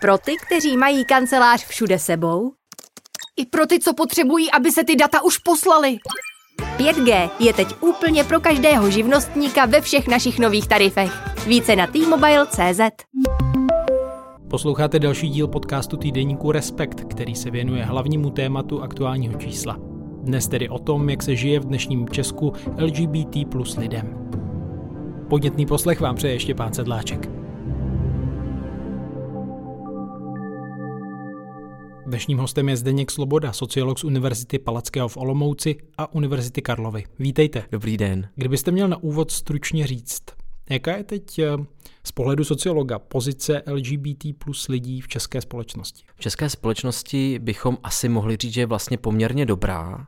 Pro ty, kteří mají kancelář všude sebou. I pro ty, co potřebují, aby se ty data už poslaly. 5G je teď úplně pro každého živnostníka ve všech našich nových tarifech. Více na t-mobile.cz Posloucháte další díl podcastu týdeníku Respekt, který se věnuje hlavnímu tématu aktuálního čísla. Dnes tedy o tom, jak se žije v dnešním Česku LGBT plus lidem. Podnětný poslech vám přeje ještě pán Sedláček. Dnešním hostem je Zdeněk Sloboda, sociolog z Univerzity Palackého v Olomouci a Univerzity Karlovy. Vítejte. Dobrý den. Kdybyste měl na úvod stručně říct, jaká je teď eh, z pohledu sociologa pozice LGBT plus lidí v české společnosti? V české společnosti bychom asi mohli říct, že je vlastně poměrně dobrá.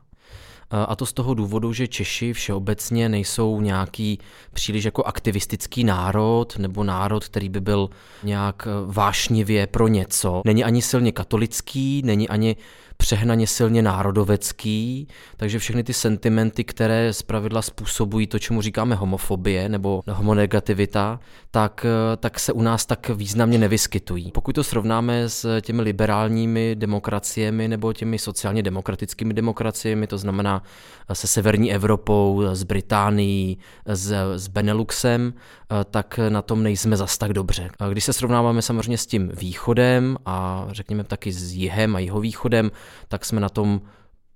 A to z toho důvodu, že Češi všeobecně nejsou nějaký příliš jako aktivistický národ nebo národ, který by byl nějak vášnivě pro něco. Není ani silně katolický, není ani přehnaně silně národovecký, takže všechny ty sentimenty, které zpravidla způsobují to, čemu říkáme homofobie nebo homonegativita, tak, tak se u nás tak významně nevyskytují. Pokud to srovnáme s těmi liberálními demokraciemi nebo těmi sociálně demokratickými demokraciemi, to znamená se severní Evropou, s Británií, s, s Beneluxem, tak na tom nejsme zas tak dobře. Když se srovnáváme samozřejmě s tím východem a řekněme taky s jihem a jihovýchodem, tak jsme na tom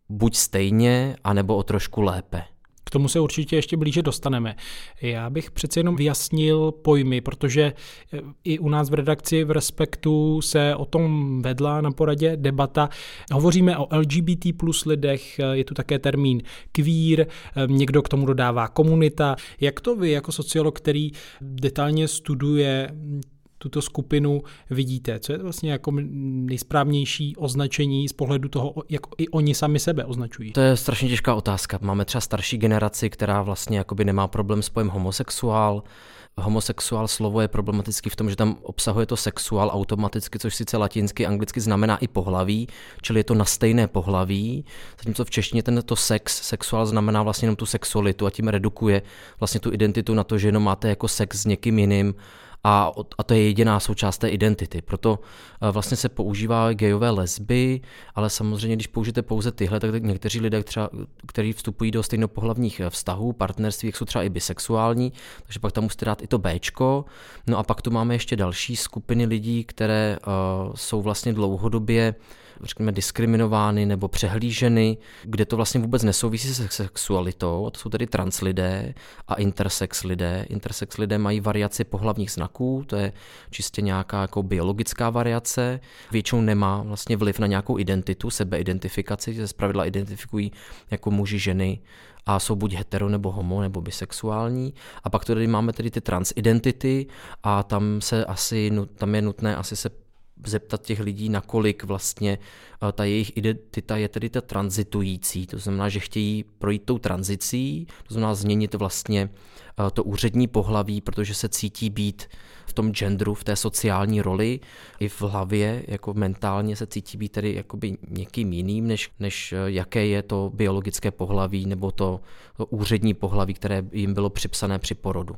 buď stejně, anebo o trošku lépe. K tomu se určitě ještě blíže dostaneme. Já bych přece jenom vyjasnil pojmy, protože eh, i u nás v redakci v Respektu se o tom vedla na poradě debata. Hovoříme o LGBT plus lidech, eh, je tu také termín queer, eh, někdo k tomu dodává komunita. Jak to vy jako sociolog, který detailně studuje tuto skupinu vidíte? Co je vlastně jako nejsprávnější označení z pohledu toho, jak i oni sami sebe označují? To je strašně těžká otázka. Máme třeba starší generaci, která vlastně jakoby nemá problém s pojem homosexuál, homosexuál slovo je problematický v tom, že tam obsahuje to sexuál automaticky, což sice latinsky, anglicky znamená i pohlaví, čili je to na stejné pohlaví, zatímco v češtině tento sex, sexuál znamená vlastně jenom tu sexualitu a tím redukuje vlastně tu identitu na to, že jenom máte jako sex s někým jiným a, a to je jediná součást té identity. Proto eh, vlastně se používá gejové lesby, ale samozřejmě, když použijete pouze tyhle, tak někteří lidé, třeba, kteří vstupují do stejnopohlavních eh, vztahů, partnerství, jsou třeba i bisexuální, takže pak tam musíte dát i to Bčko. No a pak tu máme ještě další skupiny lidí, které uh, jsou vlastně dlouhodobě uh, řekněme, diskriminovány nebo přehlíženy, kde to vlastně vůbec nesouvisí se sexualitou, a to jsou tedy trans lidé a intersex lidé. Intersex lidé mají variaci pohlavních znaků, to je čistě nějaká jako biologická variace, většinou nemá vlastně vliv na nějakou identitu, sebeidentifikaci, že se zpravidla identifikují jako muži, ženy, a jsou buď hetero nebo homo nebo bisexuální. A pak tady máme tedy ty transidentity a tam se asi, tam je nutné asi se zeptat těch lidí, nakolik vlastně eh, ta jejich identita je tedy ta transitující, to znamená, že chtějí projít tou tranzicí, to znamená změnit vlastně eh, to úřední pohlaví, protože se cítí být tom genderu, v té sociální roli, i v hlavě, jako mentálně se cítí být tedy jakoby někým jiným, než, než eh, jaké je to biologické pohlaví nebo to, to úřední pohlaví, které jim bylo připsané při porodu.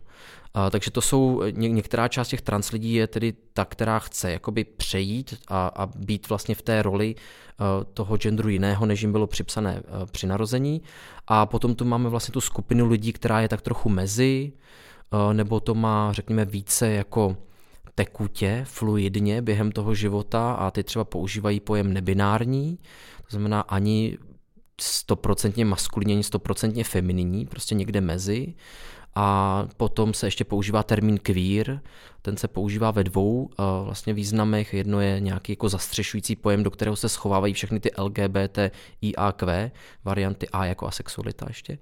A, takže to jsou, ně, některá část těch trans lidí je tedy ta, která chce jakoby přejít a, a být vlastně v té roli uh, toho genderu jiného, než jim bylo připsané při narození. A potom tu máme vlastně tu skupinu lidí, která je tak trochu mezi, nebo to má, řekněme, více jako tekutě, fluidně během toho života a ty třeba používají pojem nebinární, to znamená ani stoprocentně maskulinní, ani stoprocentně femininní, prostě někde mezi. A potom se ještě používá termín queer, ten se používá ve dvou uh, vlastně významech. Jedno je nějaký jako zastřešující pojem, do kterého se schovávají všechny ty LGBT, IAQ, varianty A jako asexualita ještě.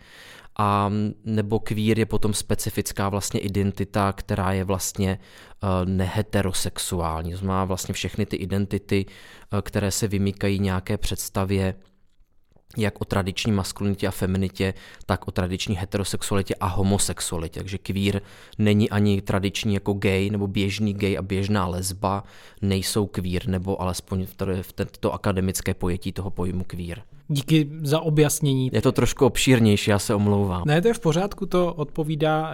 A nebo queer je potom specifická vlastně identita, která je vlastně uh, neheterosexuální. To znamená vlastně všechny ty identity, uh, které se vymýkají nějaké představě jak o tradiční maskulinitě a feminitě, tak o tradiční heterosexualitě a homosexualitě. Takže queer není ani tradiční jako gay nebo běžný gay a běžná lesba, nejsou queer, nebo alespoň v této akademické pojetí toho pojmu queer. Díky za objasnění. Je to trošku obšírnější, já se omlouvám. Ne, to je v pořádku, to odpovídá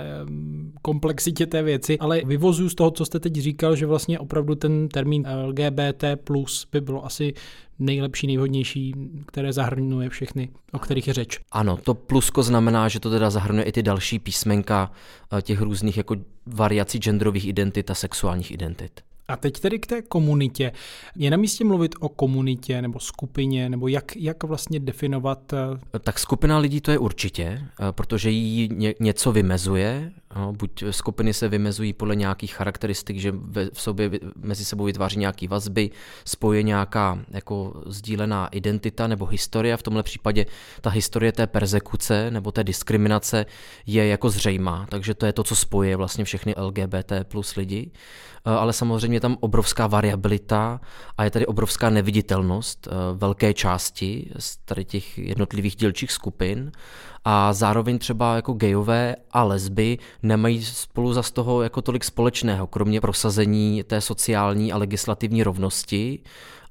komplexitě té věci, ale vyvozuju z toho, co jste teď říkal, že vlastně opravdu ten termín LGBT plus by bylo asi nejlepší, nejvhodnější, které zahrnuje všechny, o kterých je řeč. Ano, to plusko znamená, že to teda zahrnuje i ty další písmenka eh, těch různých jako variací genderových identit a sexuálních identit. A teď tedy k té komunitě. Je na místě mluvit o komunitě nebo skupině, nebo jak, jak vlastně definovat? Eh, tak skupina lidí to je určitě, eh, protože jí něco vymezuje. No, buď skupiny se vymezují podle nějakých charakteristik, že v sobě mezi sebou vytváří nějaké vazby, spoje nějaká jako sdílená identita nebo historie. V tomhle případě ta historie té persekuce nebo té diskriminace je jako zřejmá, takže to je to, co spojuje vlastně všechny LGBT plus lidi. Eh, ale samozřejmě je tam obrovská variabilita a je tady obrovská neviditelnost eh, velké části z tady těch jednotlivých dílčích skupin a zároveň třeba jako gejové a lesby nemají spolu za z toho jako tolik společného, kromě prosazení té sociální a legislativní rovnosti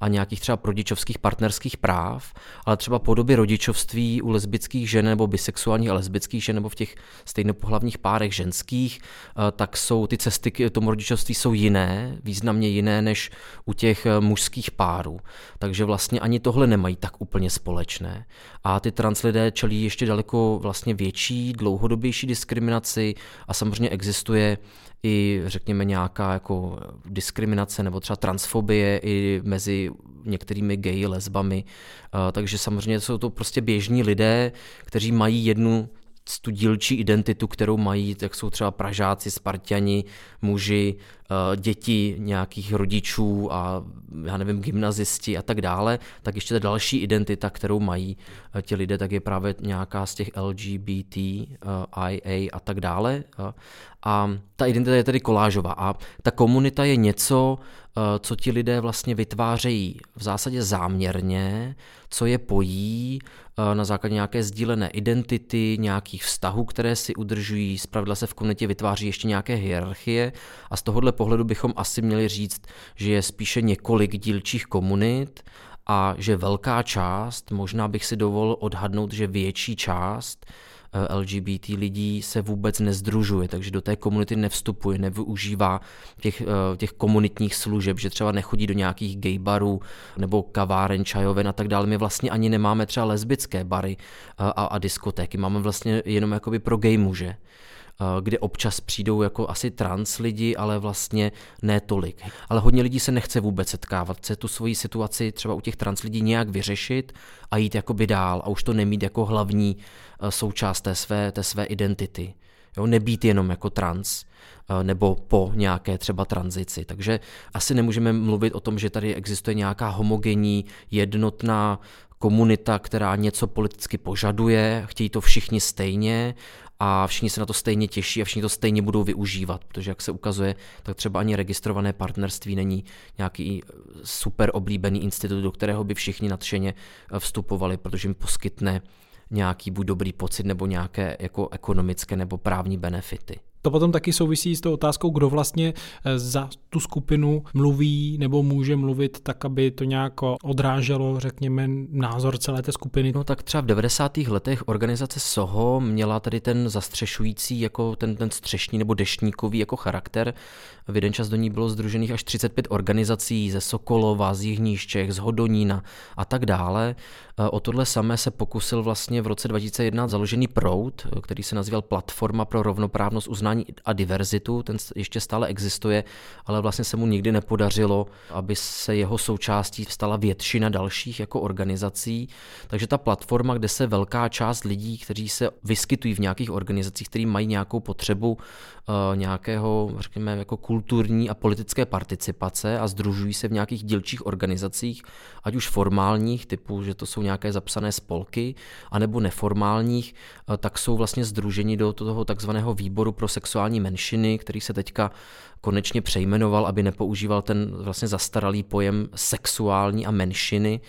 a nějakých třeba rodičovských partnerských práv, ale třeba podoby rodičovství u lesbických žen nebo bisexuálních a lesbických žen nebo v těch stejnopohlavních párech ženských, eh, tak jsou ty cesty k tomu rodičovství jsou jiné, významně jiné než u těch eh, mužských párů. Takže vlastně ani tohle nemají tak úplně společné. A ty trans lidé čelí ještě daleko vlastně větší, dlouhodobější diskriminaci a samozřejmě existuje i řekněme nějaká jako diskriminace nebo třeba transfobie i mezi některými geji, lesbami. Takže samozřejmě jsou to prostě běžní lidé, kteří mají jednu tu dílčí identitu, kterou mají, tak jsou třeba Pražáci, Spartiani, muži, eh, děti nějakých rodičů a já nevím, gymnazisti a tak dále, tak ještě ta další identita, kterou mají eh, ti lidé, tak je právě nějaká z těch LGBT, IA eh, a tak dále. A ta identita je tedy kolážová a ta komunita je něco, co ti lidé vlastně vytvářejí v zásadě záměrně, co je pojí na základě nějaké sdílené identity, nějakých vztahů, které si udržují. Zpravidla se v komunitě vytváří ještě nějaké hierarchie a z tohohle pohledu bychom asi měli říct, že je spíše několik dílčích komunit a že velká část, možná bych si dovolil odhadnout, že větší část eh, LGBT lidí se vůbec nezdružuje, takže do té komunity nevstupuje, nevyužívá těch, eh, těch komunitních služeb, že třeba nechodí do nějakých gay barů nebo kaváren, čajoven a tak dále. My vlastně ani nemáme třeba lesbické bary a, a, a diskotéky, máme vlastně jenom jakoby pro gay muže. Eh, kde občas přijdou jako asi trans lidi, ale vlastně ne tolik. Ale hodně lidí se nechce vůbec setkávat, chce tu svoji situaci třeba u těch trans lidí nějak vyřešit a jít jakoby dál a už to nemít jako hlavní eh, součást té své, té své identity. Jo, nebýt jenom jako trans eh, nebo po nějaké třeba tranzici. Takže asi nemůžeme mluvit o tom, že tady existuje nějaká homogenní, jednotná komunita, která něco politicky požaduje, chtějí to všichni stejně a všichni se na to stejně těší a všichni to stejně budou využívat, protože jak se ukazuje, tak třeba ani registrované partnerství není nějaký eh, super oblíbený institut, do kterého by všichni nadšeně eh, vstupovali, protože jim poskytne nějaký buď dobrý pocit nebo nějaké jako ekonomické nebo právní benefity. To potom taky souvisí s tou otázkou, kdo vlastně eh, za tu skupinu mluví nebo může mluvit tak, aby to nějak odráželo, řekněme, názor celé té skupiny. No tak třeba v 90. letech organizace SOHO měla tady ten zastřešující, jako ten, ten střešní nebo deštníkový jako charakter. V jeden čas do ní bylo združených až 35 organizací ze Sokolova, z Jižních Čech, z Hodonína a tak dále. Eh, o tohle samé se pokusil vlastně v roce 2001 založený Proud, který se nazýval Platforma pro rovnoprávnost uznání a diverzitu. Ten ještě stále existuje, ale vlastně se mu nikdy nepodařilo, aby se jeho součástí stala většina dalších jako organizací. Takže ta platforma, kde se velká část lidí, kteří se vyskytují v nějakých organizacích, kteří mají nějakou potřebu uh, nějakého, řekněme, jako kulturní a politické participace a združují se v nějakých dílčích organizacích, ať už formálních, typu, že to jsou nějaké zapsané spolky, anebo neformálních, uh, tak jsou vlastně združeni do toho takzvaného výboru pro sexuální menšiny, který se teďka konečně přejmenoval, aby nepoužíval ten vlastně zastaralý pojem sexuální a menšiny,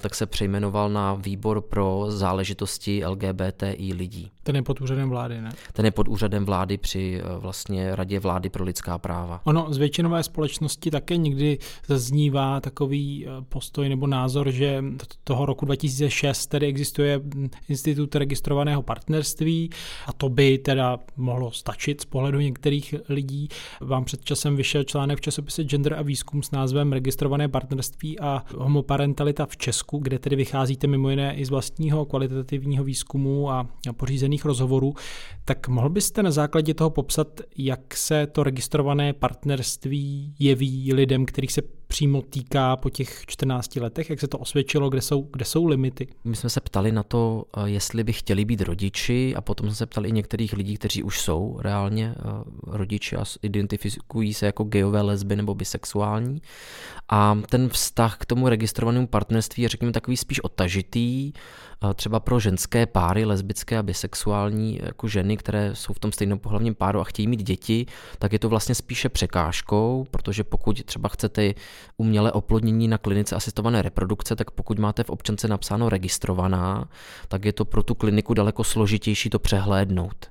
tak se přejmenoval na výbor pro záležitosti LGBTI lidí. Ten je pod úřadem vlády, ne? Ten je pod úřadem vlády při eh, vlastně Radě vlády pro lidská práva. Ono z většinové společnosti také někdy zaznívá takový eh, postoj nebo názor, že toho roku 2006 tedy existuje institut registrovaného partnerství a to by teda mohlo stačit z pohledu některých lidí. Vám před časem vyšel článek v časopise Gender a výzkum s názvem Registrované partnerství a homoparentalita v Česku, kde tedy vycházíte mimo jiné i z vlastního kvalitativního výzkumu a pořízených rozhovorů. Tak mohl byste na základě toho popsat, jak se to registrované partnerství jeví lidem, kterých se přímo týká po těch 14 letech, jak se to osvědčilo, kde jsou, kde jsou limity? My jsme se ptali na to, eh, jestli by chtěli být rodiči a potom jsme se ptali i některých lidí, kteří už jsou reálně eh, rodiči a identifikují se jako gejové, lesby nebo bisexuální. A ten vztah k tomu registrovanému partnerství je řekněme takový spíš otažitý, třeba pro ženské páry, lesbické a bisexuální jako ženy, které jsou v tom stejném pohlavním páru a chtějí mít děti, tak je to vlastně spíše překážkou, protože pokud třeba chcete umělé oplodnění na klinice asistované reprodukce, tak pokud máte v občance napsáno registrovaná, tak je to pro tu kliniku daleko složitější to přehlédnout.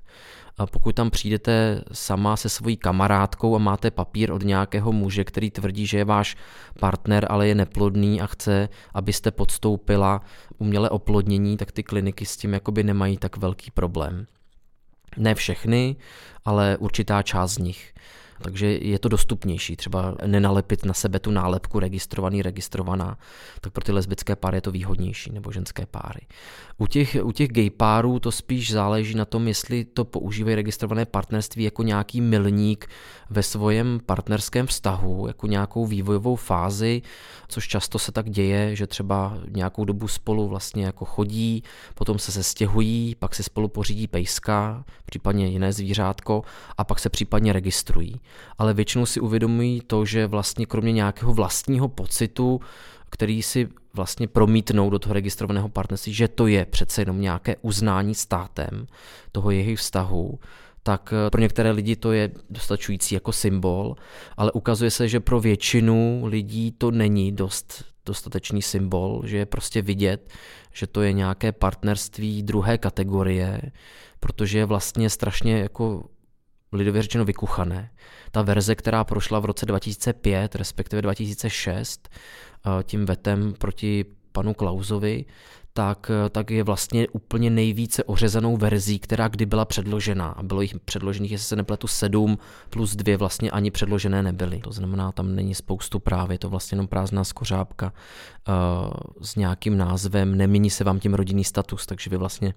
A pokud tam přijdete sama se svojí kamarádkou a máte papír od nějakého muže, který tvrdí, že je váš partner, ale je neplodný a chce, abyste podstoupila umělé oplodnění, tak ty kliniky s tím jakoby nemají tak velký problém. Ne všechny, ale určitá část z nich takže je to dostupnější. Třeba nenalepit na sebe tu nálepku registrovaný, registrovaná, tak pro ty lesbické páry je to výhodnější, nebo ženské páry. U těch, u těch gay párů to spíš záleží na tom, jestli to používají registrované partnerství jako nějaký milník ve svém partnerském vztahu, jako nějakou vývojovou fázi, což často se tak děje, že třeba nějakou dobu spolu vlastně jako chodí, potom se sestěhují, pak si spolu pořídí pejska, případně jiné zvířátko a pak se případně registrují ale většinou si uvědomují to, že vlastně kromě nějakého vlastního pocitu, který si vlastně promítnou do toho registrovaného partnerství, že to je přece jenom nějaké uznání státem toho jejich vztahu, tak eh, pro některé lidi to je dostačující jako symbol, ale ukazuje se, že pro většinu lidí to není dost dostatečný symbol, že je prostě vidět, že to je nějaké partnerství druhé kategorie, protože je vlastně strašně jako lidově řečeno vykuchané. Ta verze, která prošla v roce 2005, respektive 2006, eh, tím vetem proti panu Klausovi, tak, eh, tak je vlastně úplně nejvíce ořezanou verzí, která kdy byla předložena. A bylo jich předložených, jestli se nepletu, sedm plus dvě vlastně ani předložené nebyly. To znamená, tam není spoustu práv, je to vlastně jenom prázdná skořápka uh, s nějakým názvem, nemění se vám tím rodinný status, takže vy vlastně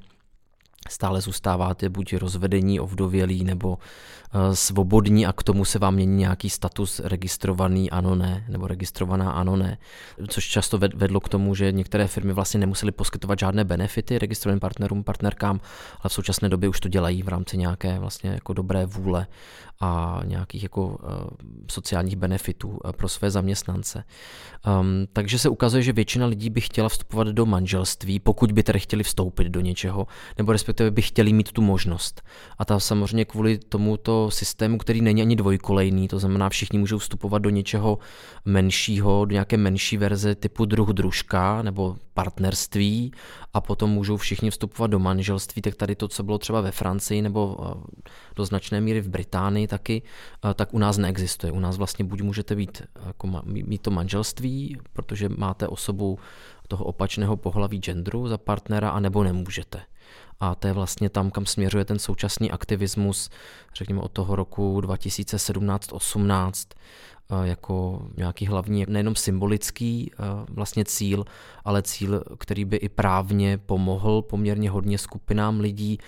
stále zůstáváte buď rozvedení, ovdovělí nebo uh, svobodní a k tomu se vám mění nějaký status registrovaný ano ne, nebo registrovaná ano ne, což často vedlo k tomu, že některé firmy vlastně nemusely poskytovat žádné benefity registrovaným partnerům, partnerkám, ale v současné době už to dělají v rámci nějaké vlastně jako dobré vůle a nějakých jako uh, sociálních benefitů uh, pro své zaměstnance. Um, takže se ukazuje, že většina lidí by chtěla vstupovat do manželství, pokud by tedy chtěli vstoupit do něčeho, nebo respektive by chtěli mít tu možnost. A ta samozřejmě kvůli tomuto systému, který není ani dvojkolejný, to znamená, všichni můžou vstupovat do něčeho menšího, do nějaké menší verze typu druh družka nebo partnerství a potom můžou všichni vstupovat do manželství, tak tady to, co bylo třeba ve Francii nebo do značné míry v Británii taky, tak u nás neexistuje. U nás vlastně buď můžete být, jako mít to manželství, protože máte osobu toho opačného pohlaví genderu za partnera, anebo nemůžete. A to je vlastně tam, kam směřuje ten současný aktivismus, řekněme od toho roku 2017-18, jako nějaký hlavní, nejenom symbolický vlastně cíl, ale cíl, který by i právně pomohl poměrně hodně skupinám lidí,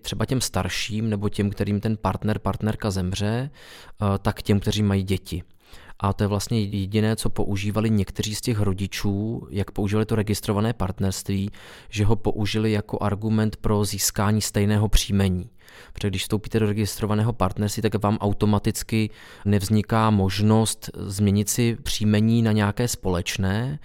třeba těm starším nebo těm, kterým ten partner, partnerka zemře, tak těm, kteří mají děti. A to je vlastně jediné, co používali někteří z těch rodičů, jak používali to registrované partnerství, že ho použili jako argument pro získání stejného příjmení. Protože když vstoupíte do registrovaného partnerství, tak vám automaticky nevzniká možnost změnit si příjmení na nějaké společné,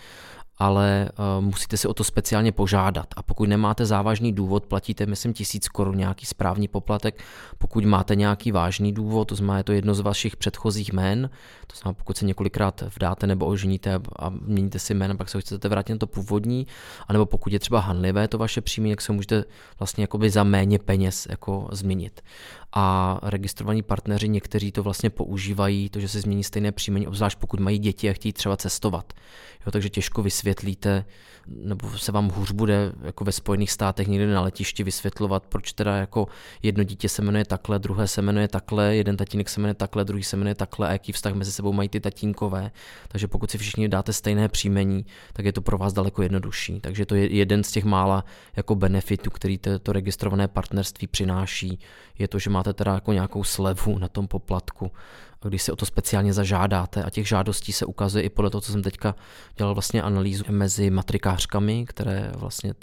ale uh, musíte si o to speciálně požádat. A pokud nemáte závažný důvod, platíte, myslím, tisíc korun nějaký správní poplatek. Pokud máte nějaký vážný důvod, to znamená, je to jedno z vašich předchozích jmén, to znamená, pokud se několikrát vdáte nebo oženíte a měníte si jméno, pak se chcete vrátit na to původní, anebo pokud je třeba hanlivé to vaše příjmy, jak se můžete vlastně jakoby za méně peněz jako změnit. A registrovaní partneři někteří to vlastně používají, to, že se změní stejné příjmení, obzvlášť pokud mají děti a chtějí třeba cestovat. Jo, takže těžko vysvětlíte, nebo se vám hůř bude jako ve Spojených státech někde na letišti vysvětlovat, proč teda jako jedno dítě se jmenuje takhle, druhé se jmenuje takhle, jeden tatínek se jmenuje takhle, druhý se jmenuje takhle a jaký vztah mezi sebou mají ty tatínkové. Takže pokud si všichni dáte stejné příjmení, tak je to pro vás daleko jednodušší. Takže to je jeden z těch mála jako benefitů, který to, to registrované partnerství přináší, je to, že máte teda jako nějakou slevu na tom poplatku když si o to speciálně zažádáte a těch žádostí se ukazuje i podle toho, co jsem teďka dělal vlastně analýzu mezi matrikářkami, které vlastně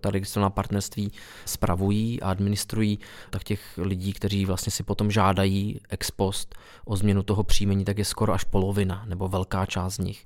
ta registrovaná partnerství spravují a administrují, tak těch lidí, kteří vlastně si potom žádají ex post o změnu toho příjmení, tak je skoro až polovina nebo velká část z nich.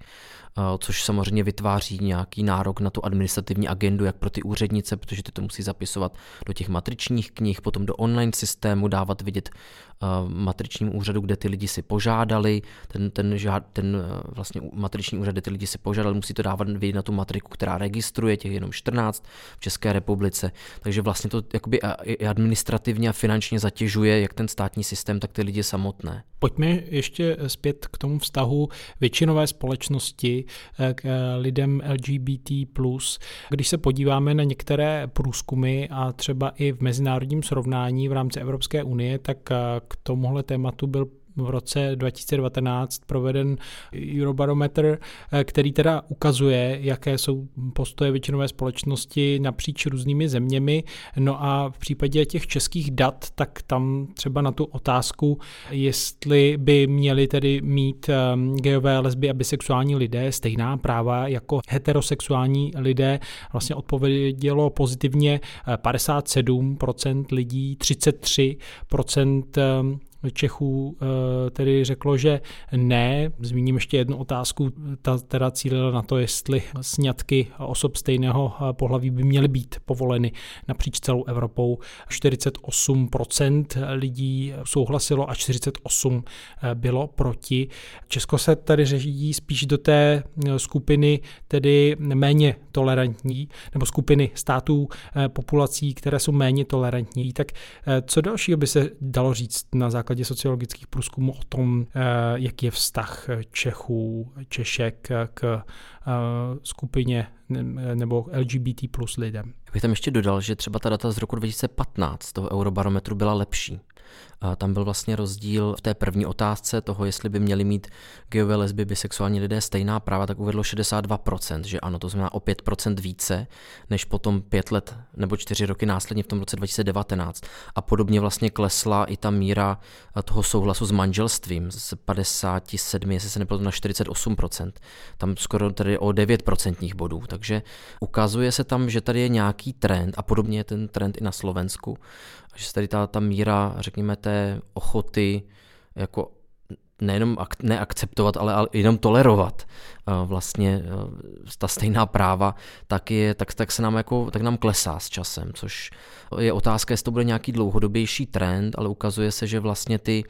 Eh, což samozřejmě vytváří nějaký nárok na tu administrativní agendu, jak pro ty úřednice, protože ty to musí zapisovat do těch matričních knih, potom do online systému, dávat vidět eh, matričním úřadu, kde ty lidi si požádali, ten, ten, ten eh, vlastně matriční úřad, kde ty lidi si požádali, musí to dávat vidět na tu matriku, která registruje, těch jenom 14 v České republice, takže vlastně to jakoby administrativně a finančně zatěžuje jak ten státní systém, tak ty lidi samotné. Pojďme ještě zpět k tomu vztahu. Většinové společnosti k eh, lidem LGBT+. Když se podíváme na některé průzkumy a třeba i v mezinárodním srovnání v rámci Evropské unie, tak eh, k tomuhle tématu byl v roce 2019 proveden Eurobarometr, eh, který teda ukazuje, jaké jsou postoje většinové společnosti napříč různými zeměmi. No a v případě těch českých dat, tak tam třeba na tu otázku, jestli by měli tedy mít ehm, gejové, lesby a bisexuální lidé stejná práva jako heterosexuální lidé, vlastně odpovědělo pozitivně 57% eh, lidí, 33% Čechů eh, tedy řeklo, že ne. Zmíním ještě jednu otázku, ta teda cílila na to, jestli sňatky osob stejného eh, pohlaví by měly být povoleny napříč celou Evropou. 48% lidí souhlasilo a 48% eh, bylo proti. Česko se tady řeží spíš do té skupiny tedy méně tolerantní, nebo skupiny států populací, které jsou méně tolerantní. Tak co dalšího by se dalo říct na základě základě sociologických průzkumů o tom, eh, jaký je vztah Čechů, Češek k eh, skupině nebo LGBT plus lidem. Já bych tam ještě dodal, že třeba ta data z roku 2015 toho eurobarometru byla lepší. Tam byl vlastně rozdíl v té první otázce toho, jestli by měli mít geové, lesby, bisexuální lidé stejná práva, tak uvedlo 62%, že ano, to znamená o 5% více, než potom pět let nebo čtyři roky následně v tom roce 2019. A podobně vlastně klesla i ta míra toho souhlasu s manželstvím z 57, jestli se nepletu, na 48%. Tam skoro tedy o 9% bodů. Takže ukazuje se tam, že tady je nějaký trend a podobně je ten trend i na Slovensku, že se tady ta, ta míra, řekněme, té ochoty jako nejenom ak, neakceptovat, ale, ale jenom tolerovat uh, vlastně uh, ta stejná práva, tak, je, tak, tak se nám jako, tak nám klesá s časem, což je otázka, jestli to bude nějaký dlouhodobější trend, ale ukazuje se, že vlastně ty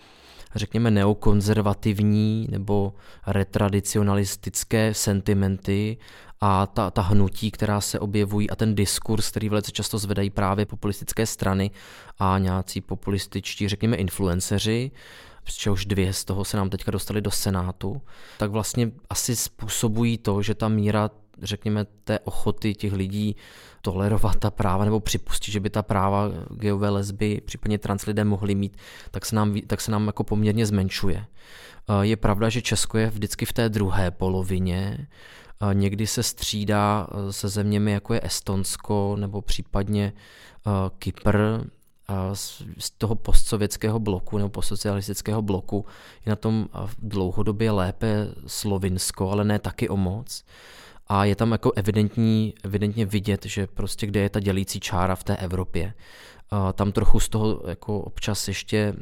řekněme neokonzervativní nebo retradicionalistické sentimenty a ta, ta hnutí, která se objevují a ten diskurs, který velice často zvedají právě populistické strany a nějací populističtí, řekněme, influenceři, z čehož dvě z toho se nám teďka dostali do Senátu, tak vlastně asi způsobují to, že ta míra řekněme, té ochoty těch lidí tolerovat ta práva nebo připustit, že by ta práva geové lesby, případně trans lidé mohli mít, tak se nám, tak se nám jako poměrně zmenšuje. Je pravda, že Česko je vždycky v té druhé polovině, Někdy se střídá e, se zeměmi, jako je Estonsko nebo případně Kypr, z toho postsovětského bloku nebo postsocialistického bloku je na tom dlouhodobě lépe Slovinsko, ale ne taky o moc. A je tam jako evidentní, evidentně vidět, že prostě kde je ta dělící čára v té Evropě. Tam trochu z toho jako občas ještě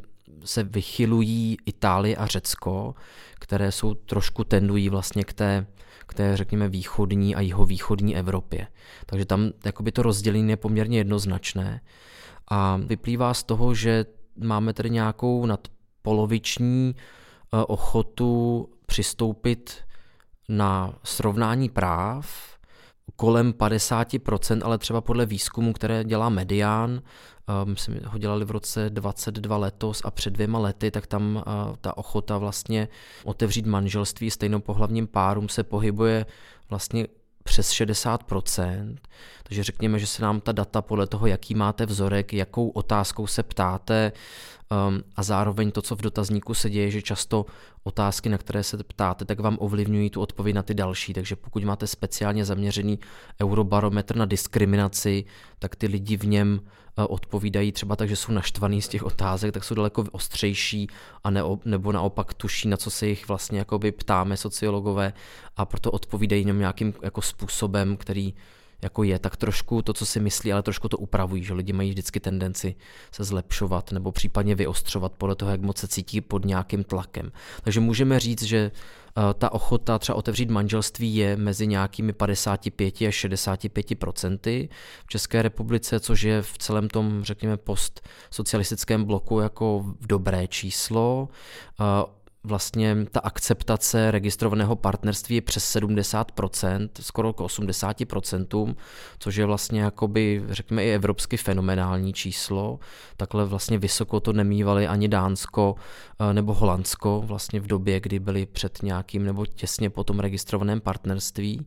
se vychylují Itálie a Řecko, které jsou trošku tendují vlastně k té, k té řekněme východní a jihovýchodní Evropě. Takže tam jakoby to rozdělení je poměrně jednoznačné a vyplývá z toho, že máme tedy nějakou nadpoloviční eh, ochotu přistoupit na srovnání práv kolem 50%, ale třeba podle výzkumu, které dělá Medián, my ehm, jsme ho dělali v roce 22 letos a před dvěma lety, tak tam eh, ta ochota vlastně otevřít manželství stejnopohlavním párům se pohybuje vlastně přes 60%, takže řekněme, že se nám ta data podle toho, jaký máte vzorek, jakou otázkou se ptáte a zároveň to, co v dotazníku se děje, že často otázky, na které se ptáte, tak vám ovlivňují tu odpověď na ty další, takže pokud máte speciálně zaměřený eurobarometr na diskriminaci, tak ty lidi v něm uh, odpovídají třeba tak, že jsou naštvaný z těch otázek, tak jsou daleko ostřejší a ne, nebo naopak tuší, na co se jich vlastně jakoby ptáme sociologové a proto odpovídají jenom nějakým jako způsobem, který jako je, tak trošku to, co si myslí, ale trošku to upravují, že lidi mají vždycky tendenci se zlepšovat nebo případně vyostřovat podle toho, jak moc se cítí pod nějakým tlakem. Takže můžeme říct, že eh, ta ochota třeba otevřít manželství je mezi nějakými 55 až 65 procenty v České republice, což je v celém tom, řekněme, postsocialistickém bloku jako dobré číslo. Vlastně ta akceptace registrovaného partnerství je přes 70%, skoro k 80%, což je vlastně jakoby, řekněme, i evropsky fenomenální číslo. Takhle vlastně vysoko to nemývali ani Dánsko eh, nebo Holandsko vlastně v době, kdy byli před nějakým nebo těsně po tom registrovaném partnerství.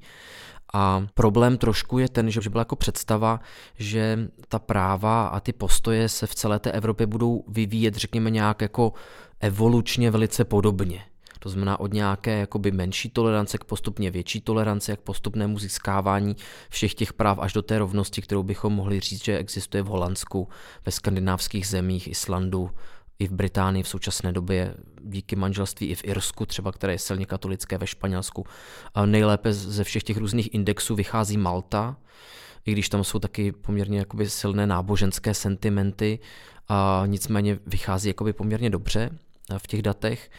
A problém trošku je ten, že byla jako představa, že ta práva a ty postoje se v celé té Evropě budou vyvíjet, řekněme, nějak jako evolučně velice podobně. To znamená od nějaké jakoby menší tolerance k postupně větší tolerance, jak postupnému získávání všech těch práv až do té rovnosti, kterou bychom mohli říct, že existuje v Holandsku, ve skandinávských zemích, Islandu, i v Británii v současné době díky manželství i v Irsku, třeba které je silně katolické ve Španělsku. A nejlépe ze všech těch různých indexů vychází Malta, i když tam jsou taky poměrně jakoby silné náboženské sentimenty, a nicméně vychází jakoby poměrně dobře v těch datech,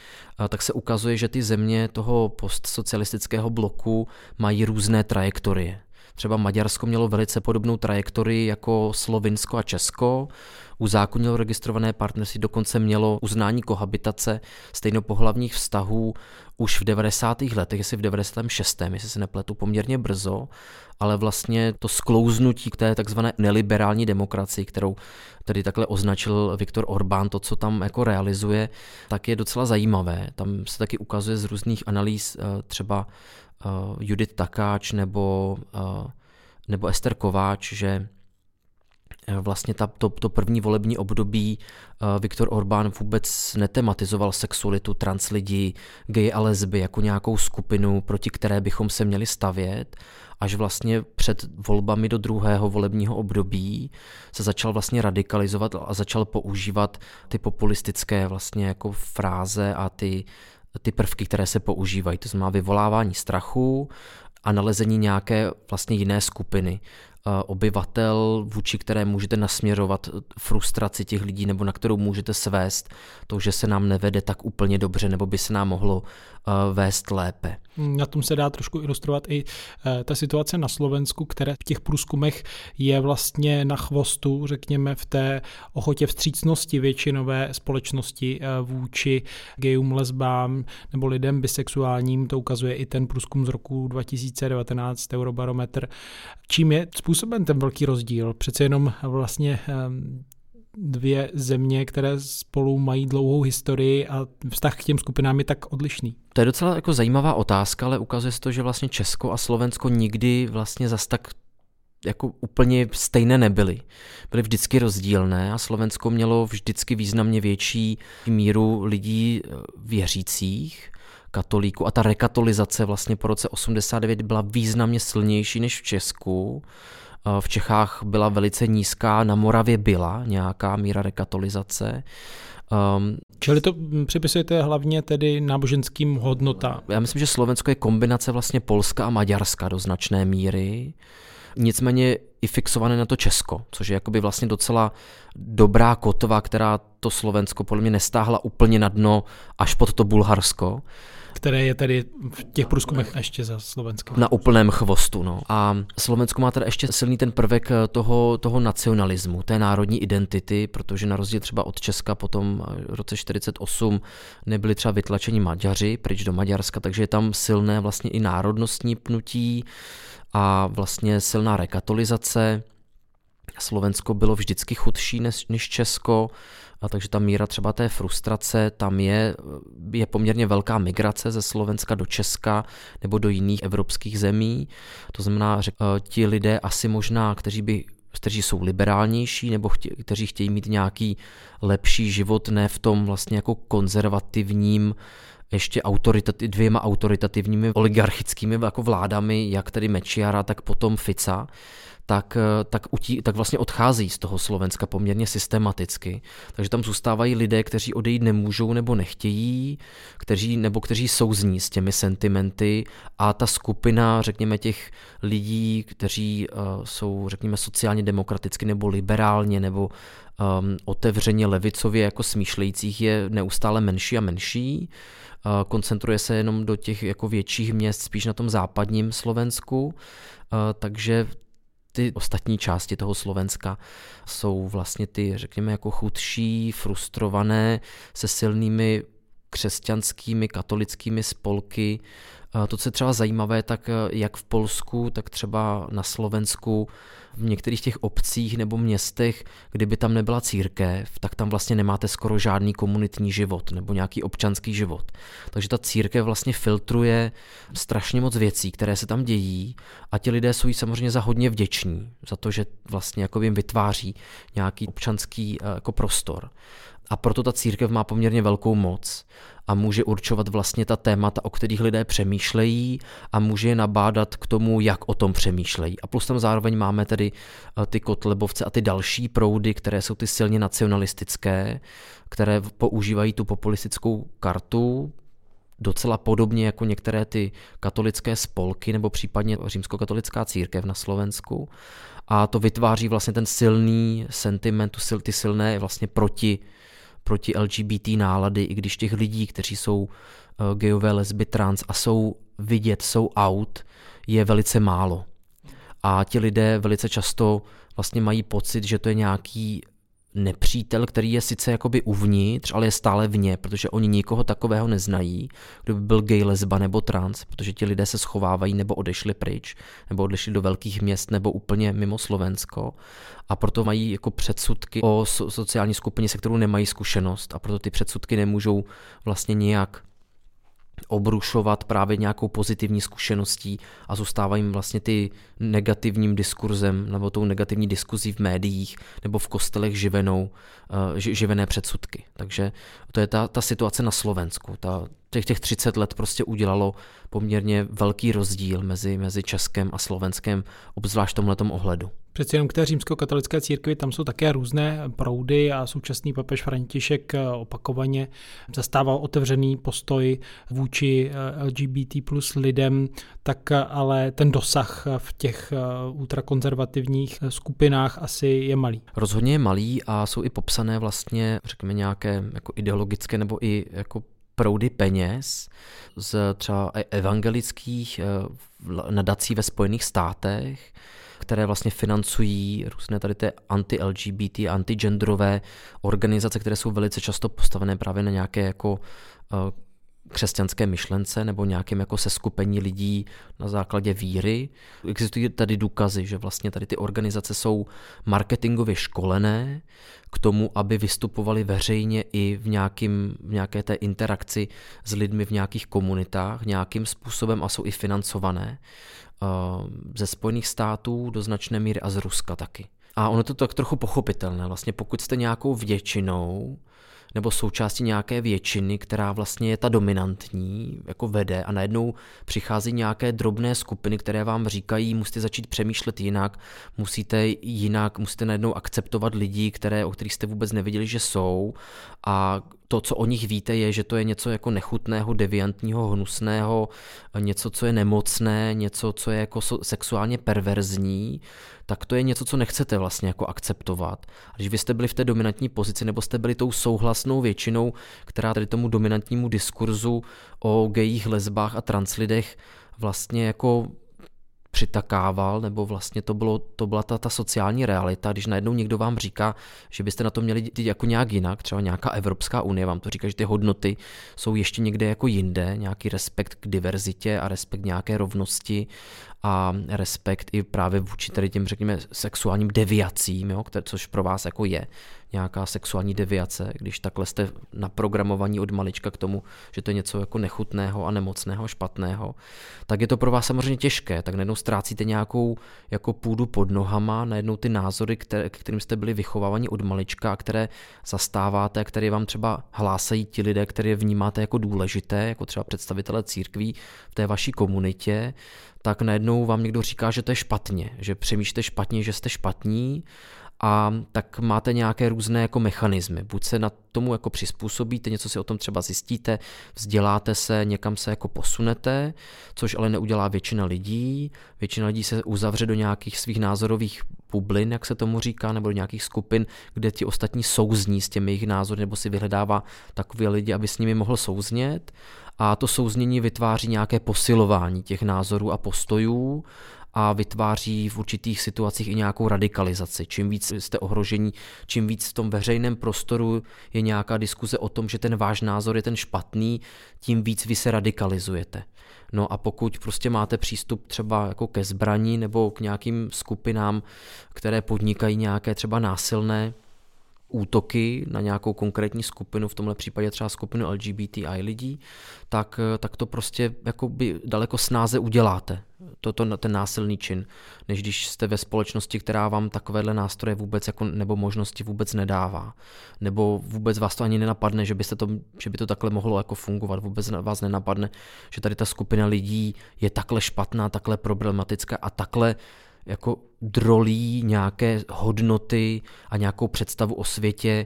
tak se ukazuje, že ty země toho postsocialistického bloku mají různé trajektorie. Třeba Maďarsko mělo velice podobnou trajektorii jako Slovinsko a Česko, uzákonilo registrované partnerství, dokonce mělo uznání kohabitace stejnopohlavních vztahů už v 90. letech, jestli v 96. jestli se nepletu poměrně brzo, ale vlastně to sklouznutí k té takzvané neliberální demokracii, kterou tedy takhle označil Viktor Orbán, to, co tam jako realizuje, tak je docela zajímavé. Tam se taky ukazuje z různých analýz eh, třeba eh, Judith Takáč nebo, eh, nebo Ester Kováč, že vlastně ta, to, to první volební období uh, Viktor Orbán vůbec netematizoval sexualitu trans lidí, gay a lesby jako nějakou skupinu, proti které bychom se měli stavět, až vlastně před volbami do druhého volebního období se začal vlastně radikalizovat a začal používat ty populistické vlastně jako fráze a ty, ty prvky, které se používají. To znamená vyvolávání strachu, a nalezení nějaké vlastně jiné skupiny. Eh, obyvatel, vůči které můžete nasměrovat frustraci těch lidí nebo na kterou můžete svést to, že se nám nevede tak úplně dobře nebo by se nám mohlo eh, vést lépe. Na tom se dá trošku ilustrovat i eh, ta situace na Slovensku, které v těch průzkumech je vlastně na chvostu, řekněme, v té ochotě vstřícnosti většinové společnosti vůči gejům, lesbám nebo lidem bisexuálním. To ukazuje i ten průzkum z roku 2019 Eurobarometr. Čím je způsoben ten velký rozdíl? Přece jenom vlastně ehm, dvě země, které spolu mají dlouhou historii a vztah k těm skupinám je tak odlišný? To je docela jako zajímavá otázka, ale ukazuje se to, že vlastně Česko a Slovensko nikdy vlastně zas tak jako úplně stejné nebyly. Byly vždycky rozdílné a Slovensko mělo vždycky významně větší míru lidí eh, věřících katolíků a ta rekatolizace vlastně po roce 89 byla významně silnější než v Česku. Eh, v Čechách byla velice nízká, na Moravě byla nějaká míra rekatolizace. Um, Čili to připisujete hlavně tedy náboženským hodnotám? Já myslím, že Slovensko je kombinace vlastně Polska a Maďarska do značné míry. nicméně i fixované na to Česko, což je jakoby vlastně docela dobrá kotva, která to Slovensko podle mě nestáhla úplně na dno až pod to Bulharsko které je tedy v těch průzkumech ještě za Slovenskem. Na úplném chvostu. No. A Slovensko má teda ještě silný ten prvek eh, toho, toho nacionalismu, té národní identity, protože na rozdíl třeba od Česka potom v roce 48 nebyli třeba vytlačeni Maďaři pryč do Maďarska, takže je tam silné vlastně i národnostní pnutí a vlastně silná rekatolizace. Slovensko bylo vždycky chudší než, než Česko, a takže ta míra třeba té frustrace tam je, je poměrně velká migrace ze Slovenska do Česka nebo do jiných evropských zemí. To znamená, že eh, ti lidé asi možná, kteří by kteří jsou liberálnější nebo chtě, kteří chtějí mít nějaký lepší život, ne v tom vlastně jako konzervativním ještě autoritati- dvěma autoritativními oligarchickými jako vládami, jak tedy Mečiara, tak potom Fica, tak, eh, tak, utí, tak vlastně odchází z toho Slovenska poměrně systematicky. Takže tam zůstávají lidé, kteří odejít nemůžou nebo nechtějí, kteří, nebo kteří souzní s těmi sentimenty a ta skupina, řekněme, těch lidí, kteří uh, jsou, řekněme, sociálně demokraticky nebo liberálně nebo um, otevřeně levicově jako smýšlejících je neustále menší a menší. Uh, koncentruje se jenom do těch jako větších měst, spíš na tom západním Slovensku. Takže ty ostatní části toho Slovenska jsou vlastně ty, řekněme, jako chudší, frustrované, se silnými křesťanskými, katolickými spolky. To, co je třeba zajímavé, tak jak v Polsku, tak třeba na Slovensku v některých těch obcích nebo městech, kdyby tam nebyla církev, tak tam vlastně nemáte skoro žádný komunitní život nebo nějaký občanský život. Takže ta církev vlastně filtruje strašně moc věcí, které se tam dějí a ti lidé jsou jí samozřejmě za hodně vděční, za to, že vlastně jako jim vytváří nějaký občanský eh, jako prostor. A proto ta církev má poměrně velkou moc a může určovat vlastně ta témata, o kterých lidé přemýšlejí a může je nabádat k tomu, jak o tom přemýšlejí. A plus tam zároveň máme tedy eh, ty kotlebovce a ty další proudy, které jsou ty silně nacionalistické, které používají tu populistickou kartu, docela podobně jako některé ty katolické spolky nebo případně římskokatolická církev na Slovensku. A to vytváří vlastně ten silný sentiment, ty silné vlastně proti proti LGBT nálady, i když těch lidí, kteří jsou uh, gejové, lesby, trans a jsou vidět, jsou out, je velice málo. A ti lidé velice často vlastně mají pocit, že to je nějaký nepřítel, který je sice jakoby uvnitř, ale je stále vně, protože oni nikoho takového neznají, kdo by byl gay, lesba nebo trans, protože ti lidé se schovávají nebo odešli pryč, nebo odešli do velkých měst nebo úplně mimo Slovensko. A proto mají jako předsudky o sociální skupině, se kterou nemají zkušenost. A proto ty předsudky nemůžou vlastně nějak obrušovat právě nějakou pozitivní zkušeností a zůstávají jim vlastně ty negativním diskurzem nebo tou negativní diskuzí v médiích nebo v kostelech živenou, uh, živené předsudky. Takže to je ta, ta situace na Slovensku. Ta, těch, těch 30 let prostě udělalo poměrně velký rozdíl mezi, mezi Českem a Slovenskem, obzvlášť v tomhletom ohledu. Přeci jenom k té římskokatolické církvi tam jsou také různé proudy a současný papež František eh, opakovaně zastával otevřený postoj vůči eh, LGBT plus lidem, tak eh, ale ten dosah v těch ultrakonzervativních skupinách asi je malý. Rozhodně je malý a jsou i popsané vlastně, řekněme, nějaké jako ideologické nebo i jako proudy peněz z třeba e- evangelických nadací ve Spojených státech, které vlastně financují různé tady ty anti-LGBT, anti-genderové organizace, které jsou velice často postavené právě na nějaké jako eh, křesťanské myšlence nebo nějakém jako seskupení lidí na základě víry. Existují tady důkazy, že vlastně tady ty organizace jsou marketingově školené k tomu, aby vystupovali veřejně i v, nějakým, v nějaké té interakci s lidmi v nějakých komunitách nějakým způsobem a jsou i financované ze Spojených států do značné míry a z Ruska taky. A ono to tak trochu pochopitelné. Vlastně pokud jste nějakou většinou, nebo součástí nějaké většiny, která vlastně je ta dominantní, jako vede a najednou přichází nějaké drobné skupiny, které vám říkají, musíte začít přemýšlet jinak, musíte jinak, musíte najednou akceptovat lidi, které, o kterých jste vůbec nevěděli, že jsou. A to, co o nich víte, je, že to je něco jako nechutného, deviantního, hnusného, něco, co je nemocné, něco, co je jako sexuálně perverzní, tak to je něco, co nechcete vlastně jako akceptovat. A když vy jste byli v té dominantní pozici, nebo jste byli tou souhlasnou většinou, která tady tomu dominantnímu diskurzu o gejích, lesbách a translidech vlastně jako přitakával, nebo vlastně to, bylo, to byla ta, ta sociální realita, když najednou někdo vám říká, že byste na to měli jít jako nějak jinak, třeba nějaká Evropská unie vám to říká, že ty hodnoty jsou ještě někde jako jinde, nějaký respekt k diverzitě a respekt nějaké rovnosti a respekt i právě vůči tady těm, řekněme, sexuálním deviacím, jo, které, což pro vás jako je nějaká sexuální deviace, když takhle jste naprogramovaní od malička k tomu, že to je něco jako nechutného a nemocného, špatného, tak je to pro vás samozřejmě těžké, tak najednou ztrácíte nějakou jako půdu pod nohama, najednou ty názory, které, kterým jste byli vychováváni od malička, které zastáváte, které vám třeba hlásají ti lidé, které vnímáte jako důležité, jako třeba představitele církví v té vaší komunitě, tak najednou vám někdo říká, že to je špatně, že přemýšlíte špatně, že jste špatní a tak máte nějaké různé jako mechanismy. Buď se na tomu jako přizpůsobíte, něco si o tom třeba zjistíte, vzděláte se, někam se jako posunete, což ale neudělá většina lidí. Většina lidí se uzavře do nějakých svých názorových bublin, jak se tomu říká, nebo do nějakých skupin, kde ti ostatní souzní s těmi jejich názory, nebo si vyhledává takové lidi, aby s nimi mohl souznět. A to souznění vytváří nějaké posilování těch názorů a postojů a vytváří v určitých situacích i nějakou radikalizaci. Čím víc jste ohrožení, čím víc v tom veřejném prostoru je nějaká diskuze o tom, že ten váš názor je ten špatný, tím víc vy se radikalizujete. No a pokud prostě máte přístup třeba jako ke zbraní nebo k nějakým skupinám, které podnikají nějaké třeba násilné útoky na nějakou konkrétní skupinu, v tomhle případě třeba skupinu LGBTI lidí, tak, tak to prostě jako by daleko snáze uděláte, to, to, ten násilný čin, než když jste ve společnosti, která vám takovéhle nástroje vůbec jako, nebo možnosti vůbec nedává. Nebo vůbec vás to ani nenapadne, že, byste to, že by to takhle mohlo jako fungovat. Vůbec vás nenapadne, že tady ta skupina lidí je takhle špatná, takhle problematická a takhle jako drolí nějaké hodnoty a nějakou představu o světě,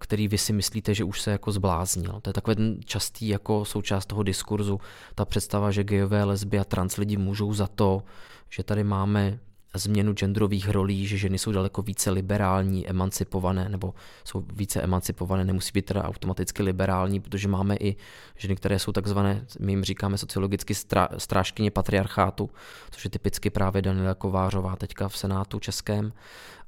který vy si myslíte, že už se jako zbláznil. To je takový ten častý jako součást toho diskurzu, ta představa, že gejové, lesby a trans lidi můžou za to, že tady máme změnu genderových rolí, že ženy jsou daleko více liberální, emancipované, nebo jsou více emancipované, nemusí být teda automaticky liberální, protože máme i ženy, které jsou takzvané, my jim říkáme sociologicky strážkyně patriarchátu, což je typicky právě Daniela Kovářová teďka v Senátu českém,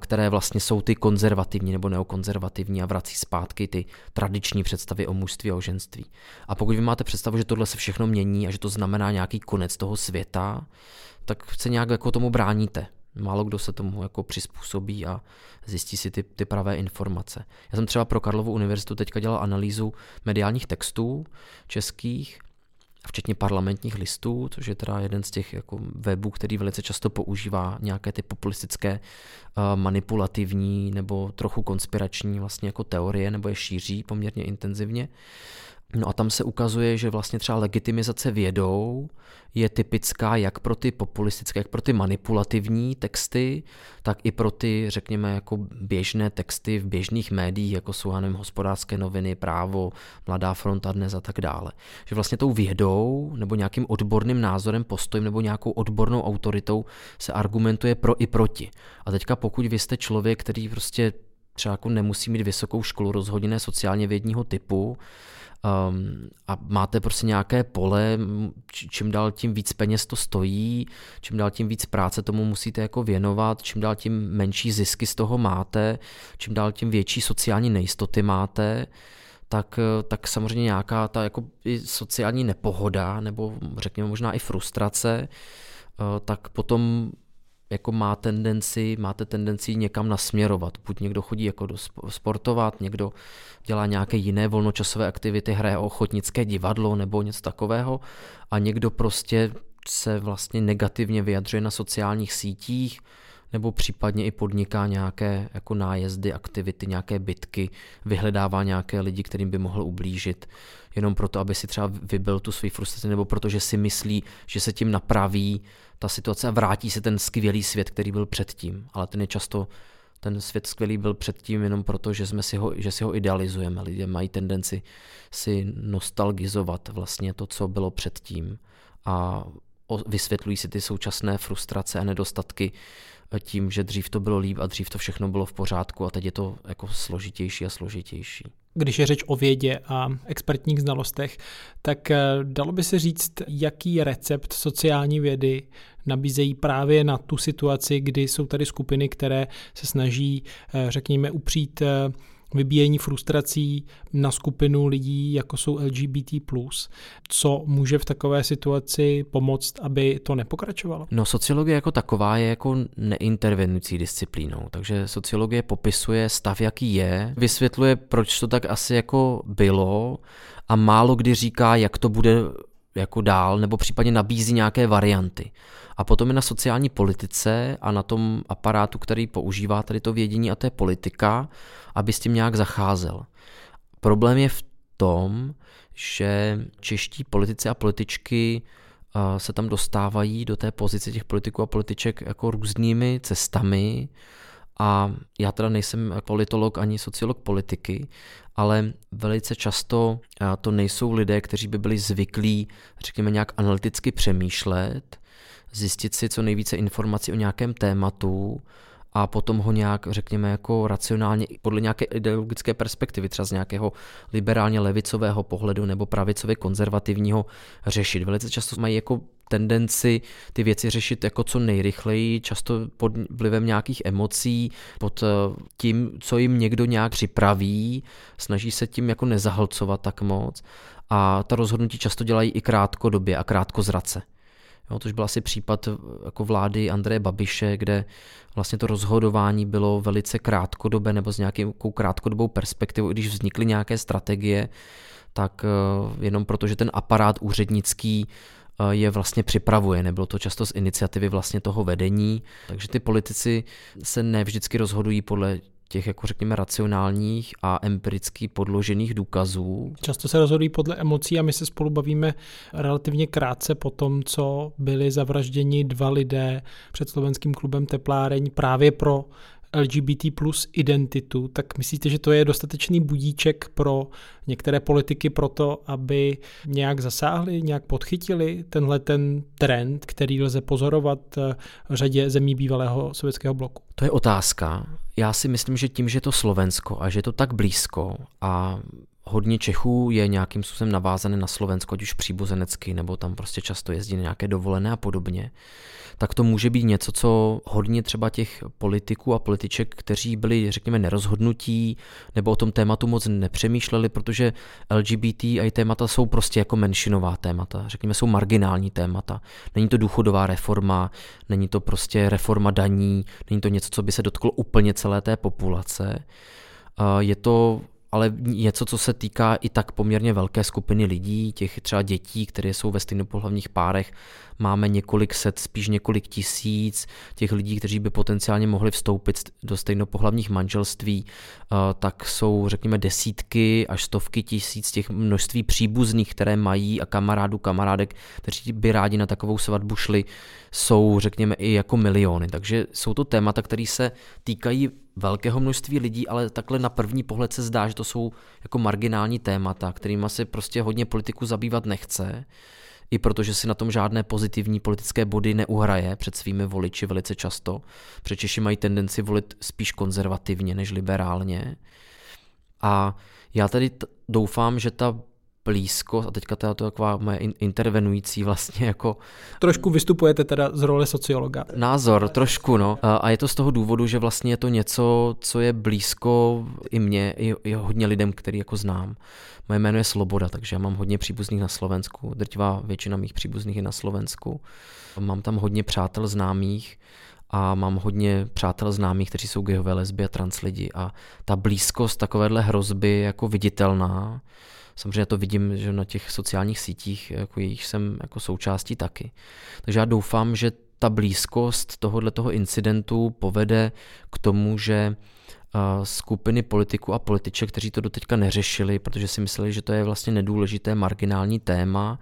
které vlastně jsou ty konzervativní nebo neokonzervativní a vrací zpátky ty tradiční představy o mužství a o ženství. A pokud vy máte představu, že tohle se všechno mění a že to znamená nějaký konec toho světa, tak se nějak jako tomu bráníte. Málo kdo se tomu jako přizpůsobí a zjistí si ty, ty pravé informace. Já jsem třeba pro Karlovu univerzitu teďka dělal analýzu mediálních textů českých, včetně parlamentních listů, což je teda jeden z těch jako webů, který velice často používá nějaké ty populistické, uh, manipulativní nebo trochu konspirační vlastně jako teorie, nebo je šíří poměrně intenzivně. No a tam se ukazuje, že vlastně třeba legitimizace vědou je typická jak pro ty populistické, jak pro ty manipulativní texty, tak i pro ty, řekněme, jako běžné texty v běžných médiích, jako jsou, nevím, hospodářské noviny, právo, Mladá fronta dnes a tak dále. Že vlastně tou vědou nebo nějakým odborným názorem, postojem nebo nějakou odbornou autoritou se argumentuje pro i proti. A teďka pokud vy jste člověk, který prostě třeba jako nemusí mít vysokou školu rozhodně sociálně vědního typu, um, a máte prostě nějaké pole, čím dál tím víc peněz to stojí, čím dál tím víc práce tomu musíte jako věnovat, čím dál tím menší zisky z toho máte, čím dál tím větší sociální nejistoty máte, tak, tak samozřejmě nějaká ta jako sociální nepohoda, nebo řekněme možná i frustrace, uh, tak potom jako má tendenci, máte tendenci někam nasměrovat. Buď někdo chodí jako do sportovat, někdo dělá nějaké jiné volnočasové aktivity, hraje ochotnické divadlo nebo něco takového a někdo prostě se vlastně negativně vyjadřuje na sociálních sítích, nebo případně i podniká nějaké jako nájezdy, aktivity, nějaké bitky, vyhledává nějaké lidi, kterým by mohl ublížit, jenom proto, aby si třeba vybil tu svou frustraci, nebo protože si myslí, že se tím napraví ta situace a vrátí se ten skvělý svět, který byl předtím. Ale ten je často Ten svět skvělý byl předtím jenom proto, že, jsme si ho, že si ho idealizujeme. Lidé mají tendenci si nostalgizovat vlastně to, co bylo předtím a vysvětlují si ty současné frustrace a nedostatky tím, že dřív to bylo líp a dřív to všechno bylo v pořádku a teď je to jako složitější a složitější. Když je řeč o vědě a expertních znalostech, tak eh, dalo by se říct, jaký recept sociální vědy nabízejí právě na tu situaci, kdy jsou tady skupiny, které se snaží, eh, řekněme, upřít eh, vybíjení frustrací na skupinu lidí, jako jsou LGBT+. Co může v takové situaci pomoct, aby to nepokračovalo? No sociologie jako taková je jako neintervenující disciplínou, takže sociologie popisuje stav, jaký je, vysvětluje, proč to tak asi jako bylo a málo kdy říká, jak to bude jako dál, nebo případně nabízí nějaké varianty. A potom je na sociální politice a na tom aparátu, který používá tady to vědění a to je politika, aby s tím nějak zacházel. Problém je v tom, že čeští politici a političky se tam dostávají do té pozice těch politiků a političek jako různými cestami a já teda nejsem politolog ani sociolog politiky, ale velice často to nejsou lidé, kteří by byli zvyklí, řekněme, nějak analyticky přemýšlet, zjistit si co nejvíce informací o nějakém tématu a potom ho nějak, řekněme, jako racionálně podle nějaké ideologické perspektivy, třeba z nějakého liberálně levicového pohledu nebo pravicově konzervativního řešit. Velice často mají jako tendenci ty věci řešit jako co nejrychleji, často pod vlivem nějakých emocí, pod eh, tím, co jim někdo nějak připraví, snaží se tím jako nezahlcovat tak moc a ta rozhodnutí často dělají i krátkodobě a krátkozrace. Jo, tož byl asi případ jako vlády Andreje Babiše, kde vlastně to rozhodování bylo velice krátkodobé nebo s nějakou krátkodobou perspektivou, i když vznikly nějaké strategie, tak eh, jenom proto, že ten aparát úřednický eh, je vlastně připravuje. Nebylo to často z iniciativy vlastně toho vedení, takže ty politici se nevždycky rozhodují podle těch, jako řekněme, racionálních a empiricky podložených důkazů. Často se rozhodují podle emocí a my se spolu bavíme relativně krátce po tom, co byli zavražděni dva lidé před slovenským klubem Tepláreň právě pro LGBT plus identitu, tak myslíte, že to je dostatečný budíček pro některé politiky pro to, aby nějak zasáhli, nějak podchytili tenhle ten trend, který lze pozorovat v řadě zemí bývalého sovětského bloku? To je otázka. Já si myslím, že tím, že je to Slovensko a že je to tak blízko a hodně Čechů je nějakým způsobem navázané na Slovensko, ať už příbuzenecky, nebo tam prostě často jezdí na nějaké dovolené a podobně, tak to může být něco, co hodně třeba těch politiků a političek, kteří byli, řekněme, nerozhodnutí nebo o tom tématu moc nepřemýšleli, protože LGBT a i témata jsou prostě jako menšinová témata, řekněme, jsou marginální témata. Není to důchodová reforma, není to prostě reforma daní, není to něco, co by se dotklo úplně celé té populace. Je to ale něco, co se týká i tak poměrně velké skupiny lidí, těch třeba dětí, které jsou ve stejnopohlavních párech, máme několik set, spíš několik tisíc těch lidí, kteří by potenciálně mohli vstoupit do stejnopohlavních manželství, eh, tak jsou řekněme desítky až stovky tisíc těch množství příbuzných, které mají a kamarádů, kamarádek, kteří by rádi na takovou svatbu šli, jsou řekněme i jako miliony. Takže jsou to témata, které se týkají velkého množství lidí, ale takhle na první pohled se zdá, že to jsou jako marginální témata, kterými se prostě hodně politiku zabývat nechce i protože si na tom žádné pozitivní politické body neuhraje před svými voliči velice často. Protože Češi mají tendenci volit spíš konzervativně než liberálně. A já tady t- doufám, že ta blízko, a teďka to je to taková moje intervenující vlastně jako... Trošku vystupujete teda z role sociologa. Názor, trošku, no. A je to z toho důvodu, že vlastně je to něco, co je blízko i mně, i, i hodně lidem, který jako znám. Moje jméno je Sloboda, takže já mám hodně příbuzných na Slovensku. Drtivá většina mých příbuzných je na Slovensku. Mám tam hodně přátel známých a mám hodně přátel známých, kteří jsou gayové, lesby a trans lidi a ta blízkost takovéhle hrozby je jako viditelná. Samozřejmě to vidím, že na těch sociálních sítích, jako jejich jsem jako součástí taky. Takže já doufám, že ta blízkost tohohle toho incidentu povede k tomu, že skupiny politiků a političek, kteří to doteďka neřešili, protože si mysleli, že to je vlastně nedůležité marginální téma,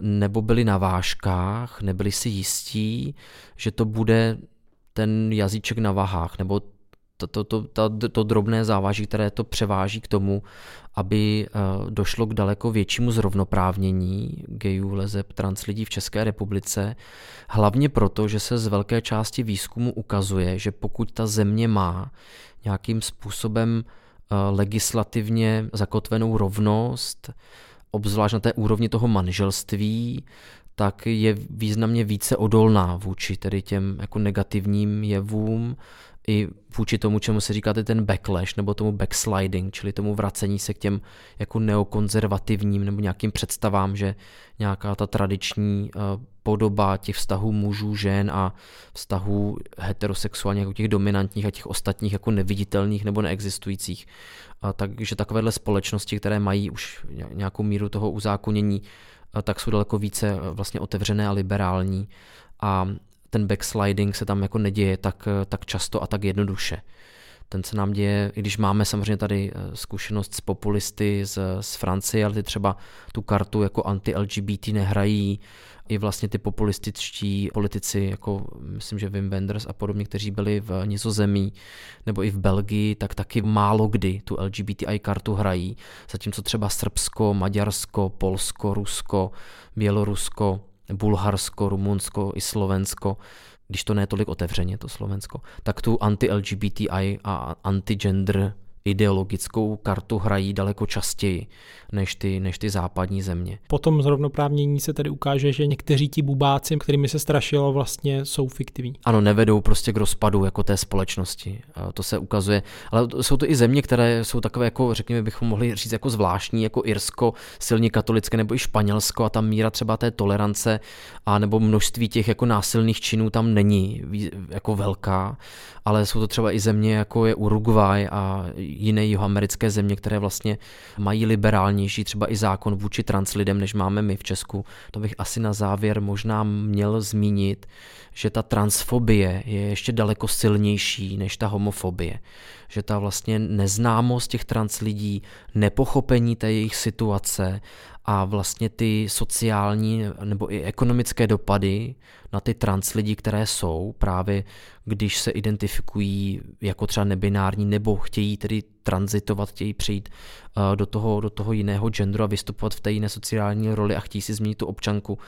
nebo byli na vážkách, nebyli si jistí, že to bude ten jazyček na vahách, nebo to, to, to, to, to drobné závaží, které to převáží k tomu, aby uh, došlo k daleko většímu zrovnoprávnění gejů, lezeb, trans lidí v České republice. Hlavně proto, že se z velké části výzkumu ukazuje, že pokud ta země má nějakým způsobem uh, legislativně zakotvenou rovnost, obzvlášť na té úrovni toho manželství, tak je významně více odolná vůči tedy těm jako negativním jevům, i vůči tomu, čemu se říkáte ten backlash, nebo tomu backsliding, čili tomu vracení se k těm jako neokonzervativním nebo nějakým představám, že nějaká ta tradiční uh, podoba těch vztahů mužů, žen a vztahů heterosexuálních, jako těch dominantních a těch ostatních jako neviditelných nebo neexistujících. Uh, takže takovéhle společnosti, které mají už nějakou míru toho uzákonění, tak jsou daleko více vlastně otevřené a liberální. A ten backsliding se tam jako neděje tak, tak často a tak jednoduše. Ten se nám děje, i když máme samozřejmě tady eh, zkušenost s populisty z, z Francie, ale ty třeba tu kartu jako anti-LGBT nehrají, i vlastně ty populističtí politici, jako myslím, že Wim Wenders a podobně, kteří byli v Nizozemí nebo i v Belgii, tak taky málo kdy tu LGBTI kartu hrají, zatímco třeba Srbsko, Maďarsko, Polsko, Rusko, Bělorusko, Bulharsko, Rumunsko i Slovensko, když to ne tolik otevřeně, to Slovensko, tak tu anti-LGBTI a anti-gender ideologickou kartu hrají daleko častěji než ty, než ty západní země. Potom zrovnoprávnění se tedy ukáže, že někteří ti bubáci, kterými se strašilo, vlastně jsou fiktivní. Ano, nevedou prostě k rozpadu jako té společnosti. To se ukazuje. Ale jsou to i země, které jsou takové, jako řekněme, bychom mohli říct jako zvláštní, jako Irsko, silně katolické, nebo i Španělsko a tam míra třeba té tolerance a nebo množství těch jako násilných činů tam není jako velká, ale jsou to třeba i země, jako je Uruguay a jiné jihoamerické země, které vlastně mají liberálnější třeba i zákon vůči trans lidem, než máme my v Česku. To bych asi na závěr možná měl zmínit, že ta transfobie je ještě daleko silnější než ta homofobie. Že ta vlastně neznámost těch trans lidí, nepochopení té jejich situace a vlastně ty sociální nebo i ekonomické dopady na ty trans lidi, které jsou, právě když se identifikují jako třeba nebinární nebo chtějí tedy transitovat, chtějí přejít uh, do toho, do toho jiného genderu a vystupovat v té jiné sociální roli a chtějí si změnit tu občanku,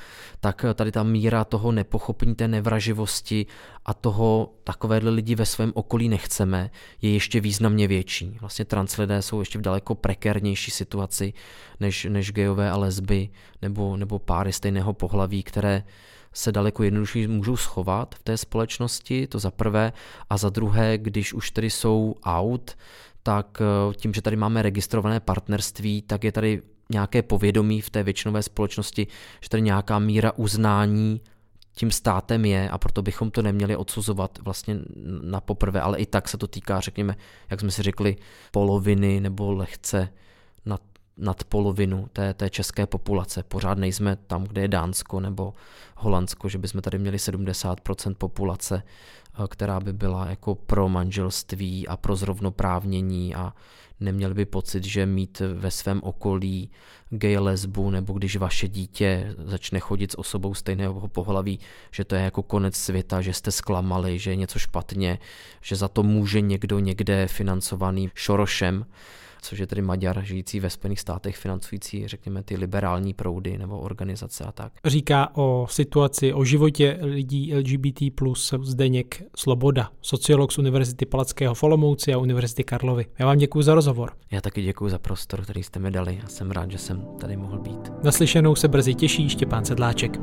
tak uh, tady ta míra toho nepochopení, té nevraživosti a toho takovéhle lidi ve svém okolí nechceme, je ještě významně větší. Vlastně trans lidé jsou ještě v daleko prekérnější situaci než, než gejové a lesby nebo, nebo páry stejného pohlaví, které se daleko jednodušeji můžou schovat v té společnosti, to za prvé, a za druhé, když už tedy jsou out, tak eh, tím, že tady máme registrované partnerství, tak je tady nějaké povědomí v té většinové společnosti, že tady nějaká míra uznání tím státem je a proto bychom to neměli odsuzovat vlastně na poprvé, ale i tak se to týká, řekněme, jak jsme si řekli, poloviny nebo lehce nad, nad polovinu té, té české populace. Pořád nejsme tam, kde je Dánsko nebo Holandsko, že bychom tady měli 70% populace, eh, která by byla jako pro manželství a pro zrovnoprávnění a neměli by pocit, že mít ve svém okolí gay lesbu nebo když vaše dítě začne chodit s osobou stejného pohlaví, že to je jako konec světa, že jste zklamali, že je něco špatně, že za to může někdo někde financovaný Šorošem což je tedy Maďar žijící ve Spojených státech, financující, řekněme, ty liberální proudy nebo organizace a tak. Říká o situaci, o životě lidí LGBT plus Zdeněk Sloboda, sociolog z Univerzity Palackého v Olomouci a Univerzity Karlovy. Já vám děkuji za rozhovor. Já taky děkuji za prostor, který jste mi dali a jsem rád, že jsem tady mohl být. Naslyšenou se brzy těší Štěpán Sedláček.